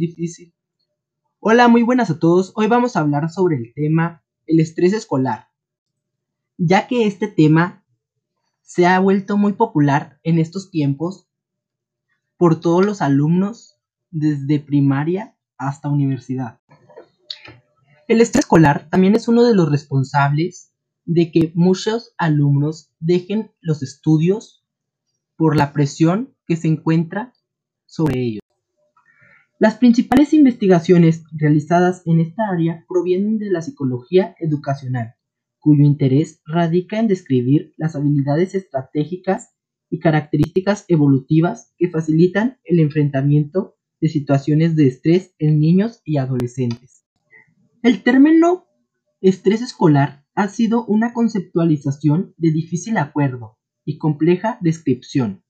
difícil. Hola, muy buenas a todos. Hoy vamos a hablar sobre el tema el estrés escolar, ya que este tema se ha vuelto muy popular en estos tiempos por todos los alumnos desde primaria hasta universidad. El estrés escolar también es uno de los responsables de que muchos alumnos dejen los estudios por la presión que se encuentra sobre ellos. Las principales investigaciones realizadas en esta área provienen de la psicología educacional, cuyo interés radica en describir las habilidades estratégicas y características evolutivas que facilitan el enfrentamiento de situaciones de estrés en niños y adolescentes. El término estrés escolar ha sido una conceptualización de difícil acuerdo y compleja descripción,